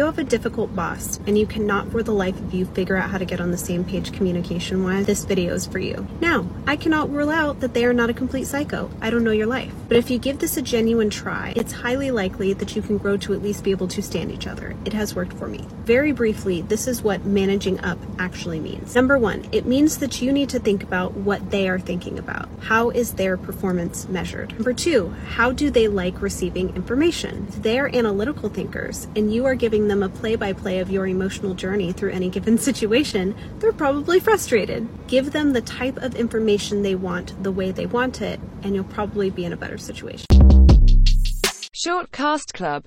you have a difficult boss and you cannot for the life of you figure out how to get on the same page communication wise, this video is for you. Now, I cannot rule out that they are not a complete psycho. I don't know your life. But if you give this a genuine try, it's highly likely that you can grow to at least be able to stand each other. It has worked for me. Very briefly, this is what managing up actually means. Number one, it means that you need to think about what they are thinking about. How is their performance measured? Number two, how do they like receiving information? They are analytical thinkers and you are giving them a play by play of your emotional journey through any given situation, they're probably frustrated. Give them the type of information they want the way they want it, and you'll probably be in a better situation. Short Cast Club